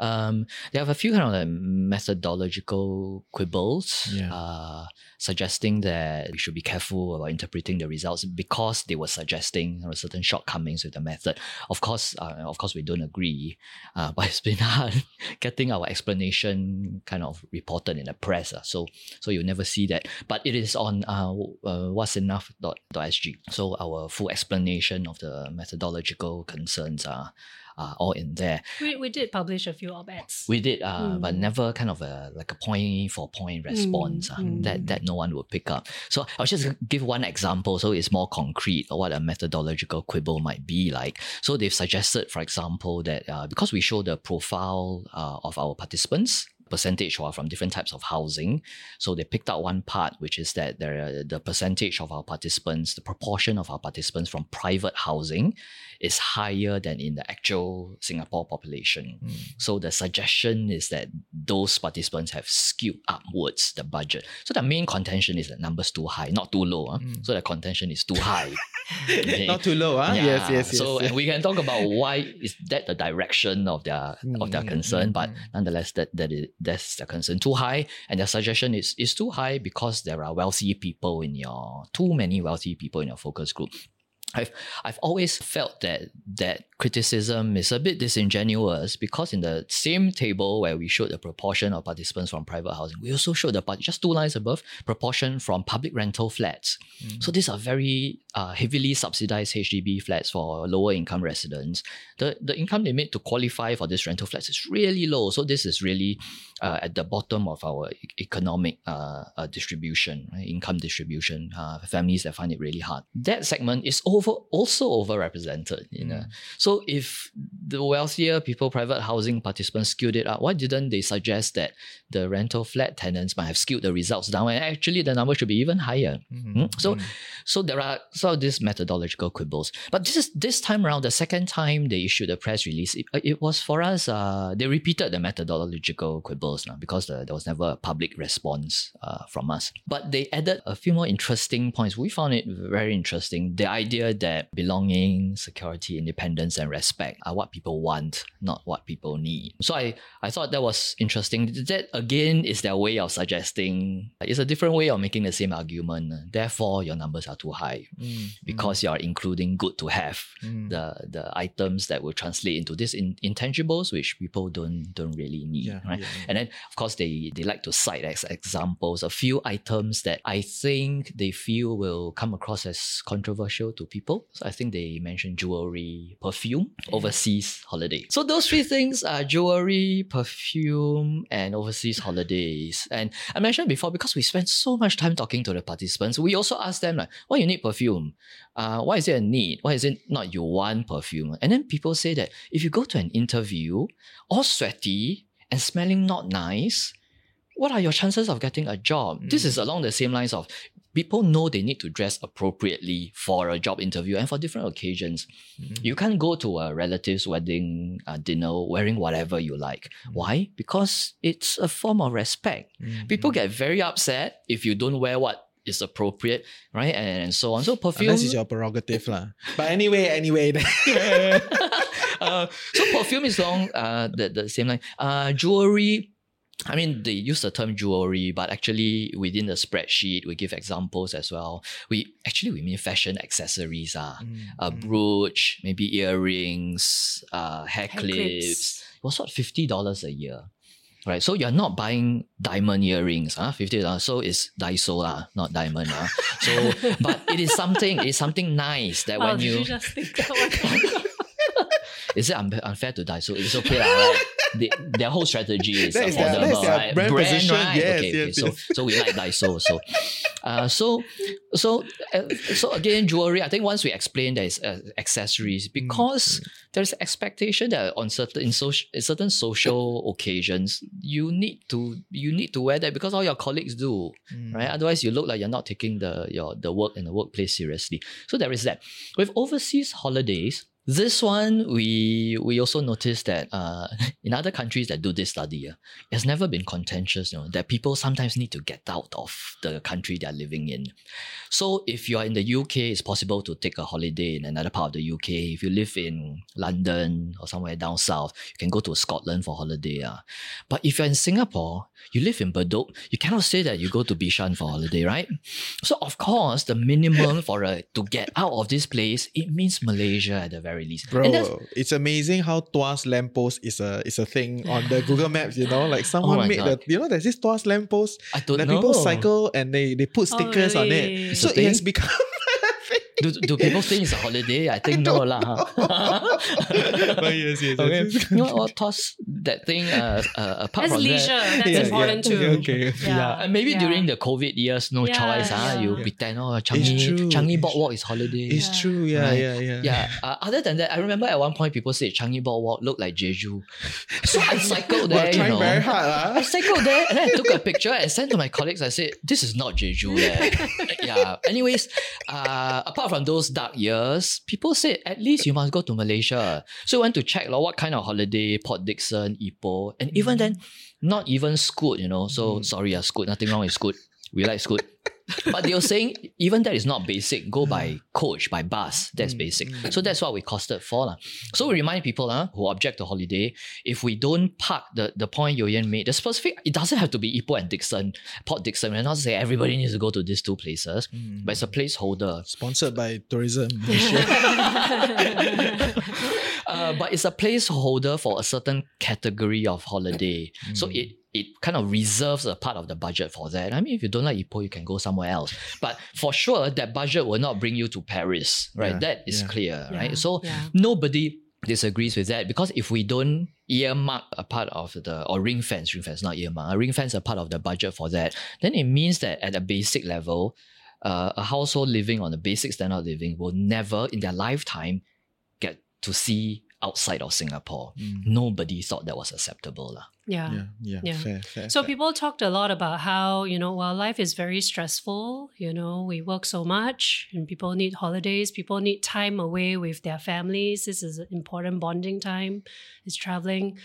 Um, they have a few kind of like methodological quibbles, Yeah. uh, suggesting that we should be careful about interpreting the results because they were suggesting there were certain shortcomings with the method. Of course, uh, of course, we don't agree, uh, *laughs* but it's been hard getting our explanation kind of reported in the press. Uh, so, so you'll never see that. But it is on uh, uh, what's enough.sg. So our full explanation of the methodological concerns are, are all in there. We, we did publish a few op-eds. We did, uh, Mm. but never kind of a like a point for point response uh, mm. that that no one would pick up. So I'll just give one example, so it's more concrete what a methodological quibble might be like. So they've suggested, for example, that uh, because we show the profile uh, of our participants. Percentage who are from different types of housing. So they picked out one part, which is that there are the percentage of our participants, the proportion of our participants from private housing is higher than in the actual Singapore population. So the suggestion is that those participants have skewed upwards the budget. So the main contention is that numbers too high, not too low. ah. So the contention is too high. *laughs* Okay. Not too low, huh? Yeah. Yes, yes, yes. So yes. and we can talk about why is that the direction of their of their Mm, concern, mm, but mm. nonetheless that that is that's the concern too high, and their suggestion is is too high because there are wealthy people in your too many wealthy people in your focus group. I've I've always felt that that criticism is a bit disingenuous because in the same table where we showed the proportion of participants from private housing, we also showed the part just two lines above proportion from public rental flats. So these are very uh, heavily subsidized HDB flats for lower income residents. The the income limit to qualify for this rental flats is really low. So this is really uh, at the bottom of our e- economic uh, uh, distribution, right? income distribution. Uh, families that find it really hard. That segment is over also overrepresented. You know, so if the wealthier people, private housing participants skewed it up, why didn't they suggest that the rental flat tenants might have skewed the results down and actually the number should be even higher? Mm-hmm. Mm? So, so there are some of these methodological quibbles. But this is this time around, the second time they issued a press release, it, it was for us. Uh, they repeated the methodological quibbles now because the, there was never a public response uh, from us. But they added a few more interesting points. We found it very interesting. The idea that belonging, security, independence, and respect are what people want, not what people need. So I, I thought that was interesting. That again is their way of suggesting it's a different way of making the same argument. Therefore, your numbers are too high Mm, because you are including good to have mm. the the items that will translate into these in, intangibles which people don't don't really need Yeah, right yeah, yeah. and then of course they they like to cite as examples a few items that i think they feel will come across as controversial to people so i think they mentioned jewelry perfume overseas holiday. So those three things are jewelry perfume and overseas holidays. And i mentioned before because we spent so much time talking to the participants we also asked them like why you need perfume? Uh, why is it a need? Why is it not you want perfume? And then people say that if you go to an interview, all sweaty and smelling not nice, what are your chances of getting a job? This is along the same lines of people know they need to dress appropriately for a job interview and for different occasions. You can't go to a relative's wedding uh, dinner wearing whatever you like. Why? Because it's a form of respect. People get very upset if you don't wear what is appropriate, right? And, and so on. So perfume. Unless it's your prerogative, lah. But anyway, anyway. *laughs* *laughs* uh, so perfume is along uh, the, the same line. Uh, jewelry. I mean, they use the term jewelry, but actually within the spreadsheet, we give examples as well. We actually we mean fashion accessories, ah, Mm, a brooch, maybe earrings, uh, hair, Hair clips. clips. It was what fifty dollars a year. Right, so you're not buying diamond earrings, huh? Fifty dollars. So it's Daiso lah, not diamond lah. So, *laughs* but it is something. It's something nice that Oh, when did you you just think that one? *laughs* is it unfair, unfair to Daiso? It's okay, lah, right? *laughs* They, their whole strategy is That is their- affordable, is their right? brand position. right? Yes, okay, okay. yes, So, so we like Daiso. So, Uh, so, so, uh, so again, jewelry. I think once we explain that it's uh, accessories, because there's expectation that on certain in social in certain social occasions, you need to you need to wear that because all your colleagues do, right? Otherwise, you look like you're not taking the your the work in the workplace seriously. So there is that. With overseas holidays, this one we we also noticed that uh, *laughs* in other countries that do this study, uh, it has never been contentious. You know that people sometimes need to get out of the country they are living in. So if you are in the UK, it's possible to take a holiday in another part of the UK. If you live in London or somewhere down south, you can go to Scotland for holiday. Uh. But if you're in Singapore, you live in Bedok, you cannot say that you go to Bishan for holiday, right? So of course, the minimum for a to get out of this place, it means Malaysia at the very least. Bro, it's amazing how Tuas lamppost is a is a thing on the Google Maps, you know? Like *laughs* oh someone Oh made God. the you know, there's this Tuas lamppost I don't that know. people cycle and they, they put Oh, stickers on it. It's So a it has become *laughs* do, do people think it's a holiday? I think no lah. But *laughs* yes, yes, okay. yes. You know what? Toss that thing. Uh, uh, apart That's from leisure. that, That's Yeah, important yeah. too. Okay, okay. Yeah, and maybe yeah. during the COVID years, no Yeah, choice. Ah, yeah. you Yeah. pretend oh Changi, Changi it's Boardwalk is holiday. It's Yeah. true, yeah, Right. yeah, yeah. yeah. Uh, other than that, I remember at one point people said Changi Boardwalk looked like Jeju. So I cycled there. Well, you know. very hard, I ah. cycled there and then I took a picture and sent to my colleagues. I said, "This is not Jeju." *laughs* eh." yeah. Anyways, uh, apart from those dark years, people said at least you must go to Malaysia. So I went to check like, what kind of holiday, Port Dickson, Ipoh, and even then, not even Scoot. You know. So sorry, uh, Scoot. Nothing wrong with Scoot. We like Scoot. *laughs* but they were saying even that is not basic. Go by coach, by bus. That's basic. So that's what we costed for. lah. So we remind people uh, who object to holiday, if we don't park the, the point You Yenn made, the specific, it doesn't have to be Ipoh and Dickson, Port Dickson. We're not saying everybody needs to go to these two places, but it's a placeholder. Sponsored by Tourism *laughs* Uh, but it's a placeholder for a certain category of holiday. So it it kind of reserves a part of the budget for that. I mean, if you don't like Ipoh, you can go somewhere else. But for sure, that budget will not bring you to Paris, right? Yeah, That is yeah. clear, Yeah, right? So yeah. nobody disagrees with that because if we don't earmark a part of the or ring fence, ring fence, not earmark, ring fence a part of the budget for that, then it means that at a basic level, uh, a household living on a basic standard of living will never in their lifetime get to see outside of Singapore. Nobody thought that was acceptable. lah. Yeah. yeah, yeah, Yeah. fair, fair. So fair. people talked a lot about how, you know, while life is very stressful, you know, we work so much and people need holidays, people need time away with their families. This is an important bonding time, is traveling.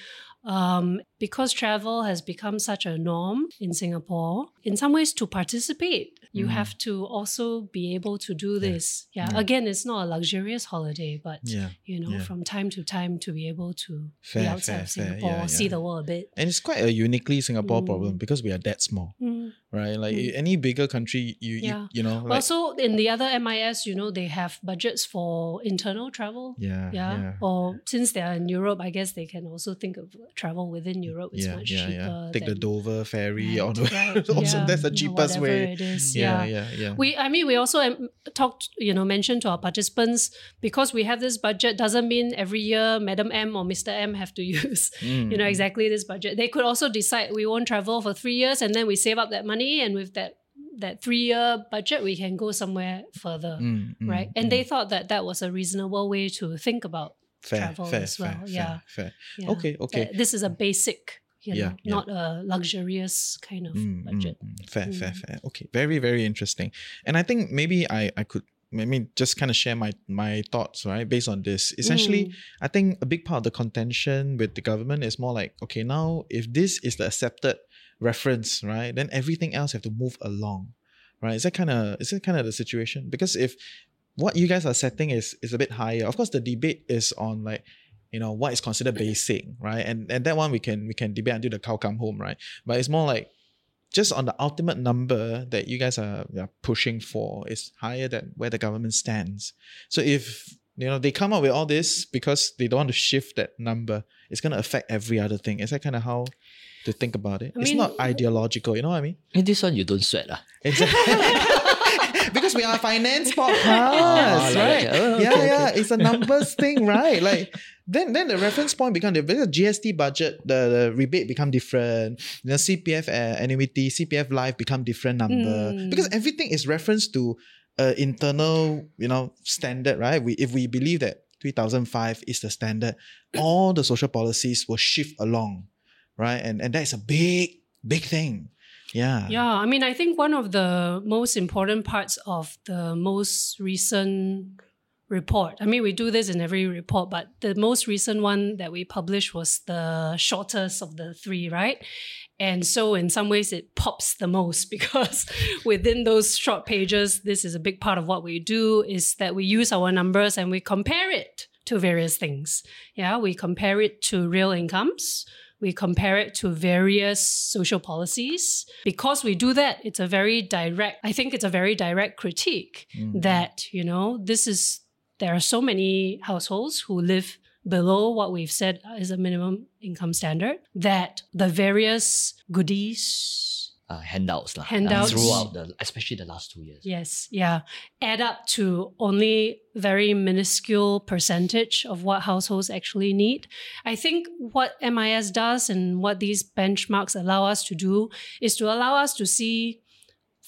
Um, because travel has become such a norm in Singapore, in some ways to participate, you have to also be able to do this. Yeah. Again, it's not a luxurious holiday, but Yeah, you know, yeah. from time to time to be able to be outside fair, of fair. Singapore, Yeah, see the world a bit. And it's quite a uniquely Singapore Mm. problem because we are that small, Mm. right? Like Mm. any bigger country, you you, Yeah. you know, like also, in the other MIS, you know, they have budgets for internal travel. yeah, Yeah. yeah. Or since they are in Europe, I guess they can also think of travel within Europe. It's yeah, much yeah, cheaper. yeah. Take the Dover ferry Right, *laughs* the right, also yeah, that's the cheapest way. It is. yeah, yeah. yeah. We, I mean, we also um, talked, you know, mentioned to our participants because we have this budget doesn't mean every year Madam M or Mr. M have to *laughs* use, Mm, you know, exactly this budget. They could also decide we won't travel for three years and then we save up that money and with that that three year budget we can go somewhere further, Mm, mm, right? And mm. they thought that that was a reasonable way to think about fair, travel fair, as well. fair, yeah. fair, fair. yeah. Okay, okay. This is a basic, you know, Yeah, yeah. not a luxurious kind of Mm, mm, budget. mm. Fair, fair, Mm. fair. Okay, very, very interesting. And I think maybe I, I could maybe just kind of share my my thoughts, right, based on this. Essentially, Mm. I think a big part of the contention with the government is more like, okay, now if this is the accepted reference, right, then everything else have to move along, right? Is that kind of is that kind of the situation? Because if what you guys are setting is is a bit higher, of course, the debate is on like you know what is considered basic, right? And and that one we can we can debate until the cow come home, right? But it's more like just on the ultimate number that you guys are, are pushing for is higher than where the government stands. So if you know they come up with all this because they don't want to shift that number, it's gonna affect every other thing. Is that kind of how to think about it? I it's mean- not ideological, you know what I mean? In This one you don't sweat. ah. Exactly. *laughs* *laughs* we are finance *laughs* podcast, like right? that. Oh, yeah, okay, yeah, okay. it's a numbers thing, right? Like then, then the reference point become the GST budget, the, the rebate become different. You know, CPF uh, annuity, CPF life become different number Mm. because everything is referenced to uh, internal, you know, standard, right? We if we believe that 3005 is the standard, all the social policies will shift along, right? And and that is a big, big thing. Yeah. Yeah, I mean, I think one of the most important parts of the most recent report, I mean, we do this in every report, but the most recent one that we published was the shortest of the three, right? And so, in some ways, it pops the most *laughs* because within those short pages, this is a big part of what we do is that we use our numbers and we compare it to various things. Yeah, we compare it to real incomes. We compare it to various social policies. Because we do that, it's a very direct, I think it's a very direct critique mm-hmm. that, you know, this is, there are so many households who live below what we've said is a minimum income standard that the various goodies, uh, handouts, lah, uh, throughout the, especially the last two years. yes, yeah, add up to only very minuscule percentage of what households actually need. I think what MIS does and what these benchmarks allow us to do is to allow us to see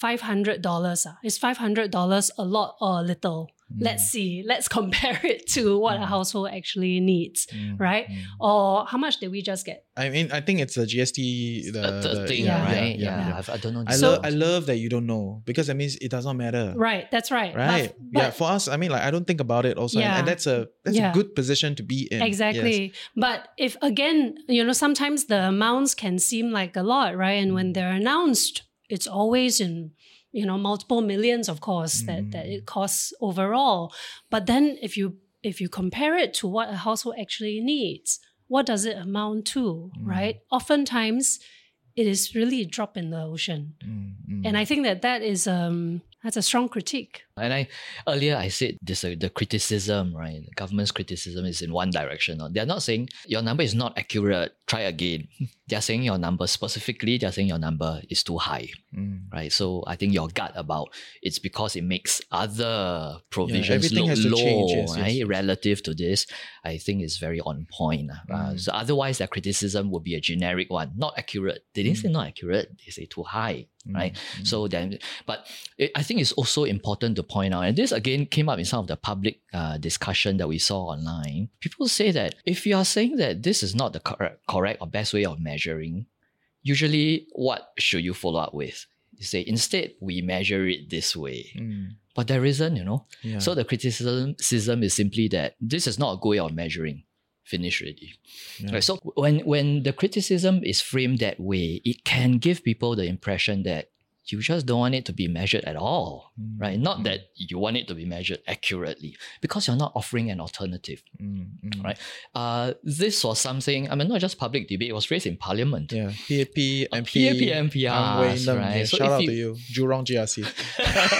$500. ah. Is $500 a lot or a little? Let's mm. see. Let's *laughs* compare it to what a mm. household actually needs, mm, right? Or how much did we just get? I mean, I think it's a GST. The, Uh, the, the- thing, yeah, right? yeah, Yeah, yeah. I've- I don't know. I the love. I love that you don't know because that means it does not matter. Right, that's right. Right. but- yeah. For us, I mean, like I don't think about it also, and- Yeah. and that's a that's Yeah. a good position to be in. Exactly. But if again, you know, sometimes the amounts can seem like a lot, right? And when they're announced, it's always in you know multiple millions, of course, that that it mm. costs overall. But then if you if you compare it to what a household actually needs, what does it amount to, mm. right? Oftentimes, it is really a drop in the ocean, mm, and I think that that is um that's a strong critique. And I earlier I said this uh, the criticism, right? The government's criticism is in one direction. no? They're not saying your number is not accurate. Try again. *laughs* they're saying your number specifically. They're saying your number is too high, right? So I think your gut about it's because it makes other provisions everything look has to low, change, yes, right? yes. relative to this. I think is very on point. uh. Mm. So otherwise, their criticism would be a generic one, not accurate. They didn't Mm. say not accurate. They say too high, right? So then, but it, I think it's also important to point out, and this again came up in some of the public uh, discussion that we saw online. People say that if you are saying that this is not the correct, correct or best way of measuring, usually what should you follow up with? You say instead we measure it this way, Mm. but there isn't, you know. Yeah. So the criticism is simply that this is not a good way of measuring. Finish already. Right, so when when the criticism is framed that way, it can give people the impression that you just don't want it to be measured at all, Mm. right? Not that you want it to be measured accurately, because you're not offering an alternative, Mm, mm. right? Uh, this was something. I mean, not just public debate; it was raised in Parliament. Yeah, PAP, Uh, MP, PAP, MPRs, Ang Wei Neng. right? Yeah, So shout out you- to you, Jurong GRC. *laughs*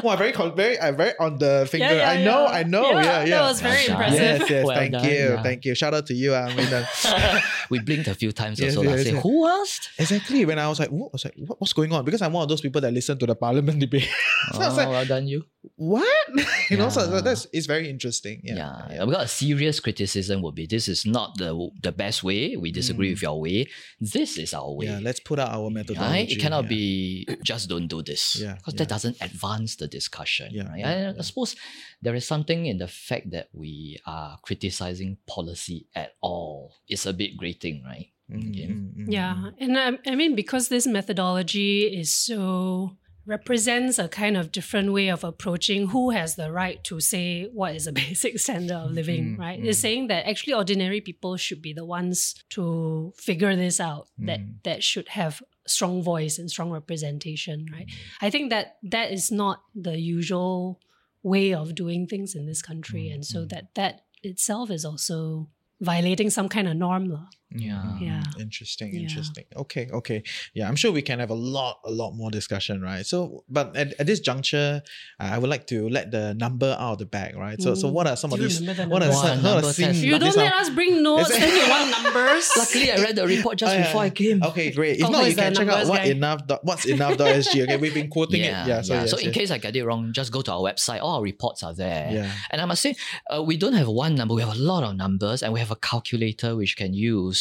*laughs* wow, very, very, I'm very on the finger. Yeah, yeah, I know, yeah. I know. Yeah, Yeah, that was very Well impressive. Yes, yes. Well thank done, you, yeah. thank you. Shout out to you, Ang *laughs* we blinked a few times Yes, also. lah. yes, say, yes. who asked? Exactly. When I was like, what? I was like, what, what's going on? Because I'm one of those people that listen to the Parliament debate. *laughs* so I was Oh, like, well done, you. what? you know, so Yeah. that's it's very interesting. Yeah, Yeah, because a serious criticism would be this is not the the best way. We disagree with your way. This is our way. Mm. Yeah, let's put out our methodology. Right? It cannot yeah. be just don't do this. Yeah, Because yeah. that doesn't advance the discussion. Yeah, right? yeah, I, I suppose there is something in the fact that we are criticizing policy at all. It's a bit grating, right? Mm, Again. mm, mm, Yeah, mm. and I, I mean because this methodology is so represents a kind of different way of approaching who has the right to say what is a *laughs* basic standard of living, Mm, right? mm. It's saying that actually ordinary people should be the ones to figure this out, that Mm. that should have strong voice and strong representation, right? Mm. I think that that is not the usual way of doing things in this country, Mm, and so that that itself is also violating some kind of norm, lah. Yeah. Yeah. Interesting, Yeah. interesting. Okay, okay. Yeah, I'm sure we can have a lot, a lot more discussion, right? So, but at, at this juncture, uh, I would like to let the number out of the bag, right? So, so what are some Do of these? the What are numbers? some, Wow, what are number. You don't let us bring *laughs* notes, Is it- then you want numbers. *laughs* Luckily, I read the report just Oh, yeah. before I came. Okay, great. If Kok not, you can check out numbers what guy. enough. dot- What's enough.sg. Okay, we've been quoting yeah, it. Yeah. So, yes, so in yes. case I get it wrong, just go to our website. All our reports are there. Yeah. And I must say, uh, we don't have one number. We have a lot of numbers, and we have a calculator which can use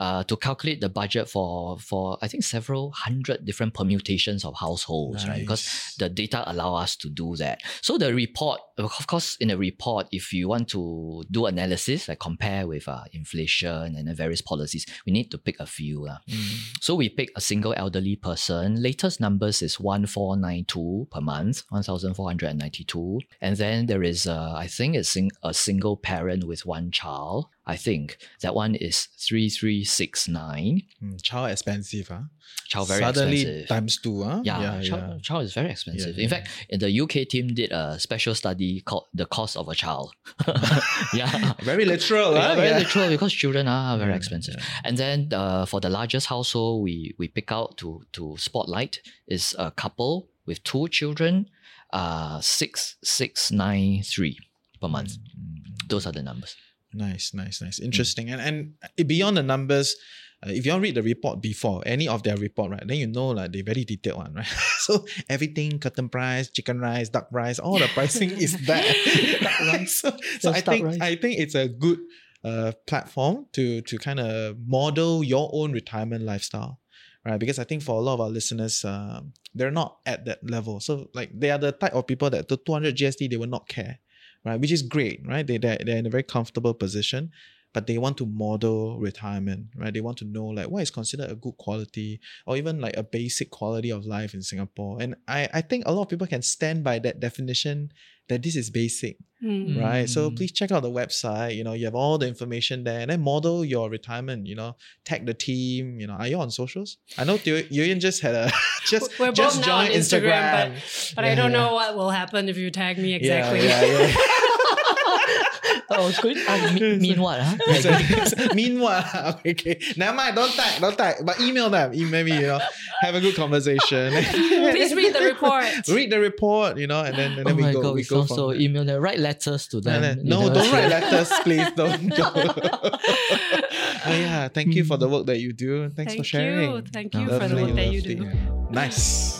uh, to calculate the budget for for I think several hundred different permutations of households, right? Because the data allow us to do that. So the report, of course, in a report, if you want to do analysis, like compare with uh, inflation and the various policies, we need to pick a few. lah. So we pick a single elderly person. Latest numbers is 1492 per month, 1492. And then there is, uh, I think it's a single parent with one child. I think that one is 3369. Mm, child expensive, huh? Child very Suddenly expensive. times two, huh? Yeah, yeah, child, yeah. child is very expensive. Yeah, In fact, the UK team did a special study called The Cost of a Child. *laughs* yeah. *laughs* Very literal, Yeah, huh? very Yeah. literal because children are very expensive. And then uh, for the largest household, we we pick out to to spotlight is a couple with two children, uh, six six nine three per month. Mm, Those are the numbers. Nice, nice, nice. Interesting. And and beyond the numbers, uh, if you all read the report before any of their report, right, then you know like they very detailed one, right? *laughs* so everything, curtain price, chicken rice, duck rice, all the pricing is *laughs* there. *laughs* so so I think rice. I think it's a good uh platform to to kind of model your own retirement lifestyle. Right, because I think for a lot of our listeners, um, they're not at that level. So, like, they are the type of people that the 200 GST they will not care, right? Which is great, right? They they're, they're in a very comfortable position, but they want to model retirement, right? They want to know like what is considered a good quality or even like a basic quality of life in Singapore. And I I think a lot of people can stand by that definition that this is basic, Mm. right? So Mm. please check out the website. You know, you have all the information there, and then model your retirement. You know, tag the team. You know, are you on socials? I know Teo- You Yenn just had a *laughs* just We're just both now on joined Instagram, Instagram, but, but I don't yeah. know what will happen if you tag me Yeah, exactly. Yeah, yeah. *laughs* Oh, it's good. Uh, mean, *laughs* mean what? Huh? So- Meanwhile, okay, okay. Never mind, don't tag, don't tag. But email them. Email me, you know, have a good conversation. *laughs* Please read the report. *laughs* Read the report, you know, and then, and oh then we my go. god, we we go so there. email them. Write letters to them. No, no, don't so- write letters, please. Don't. don't. Oh, yeah, thank you for the work that you do. Thanks for Thank sharing. you. Thank you for the Lovely, work that you lovely. do. Nice.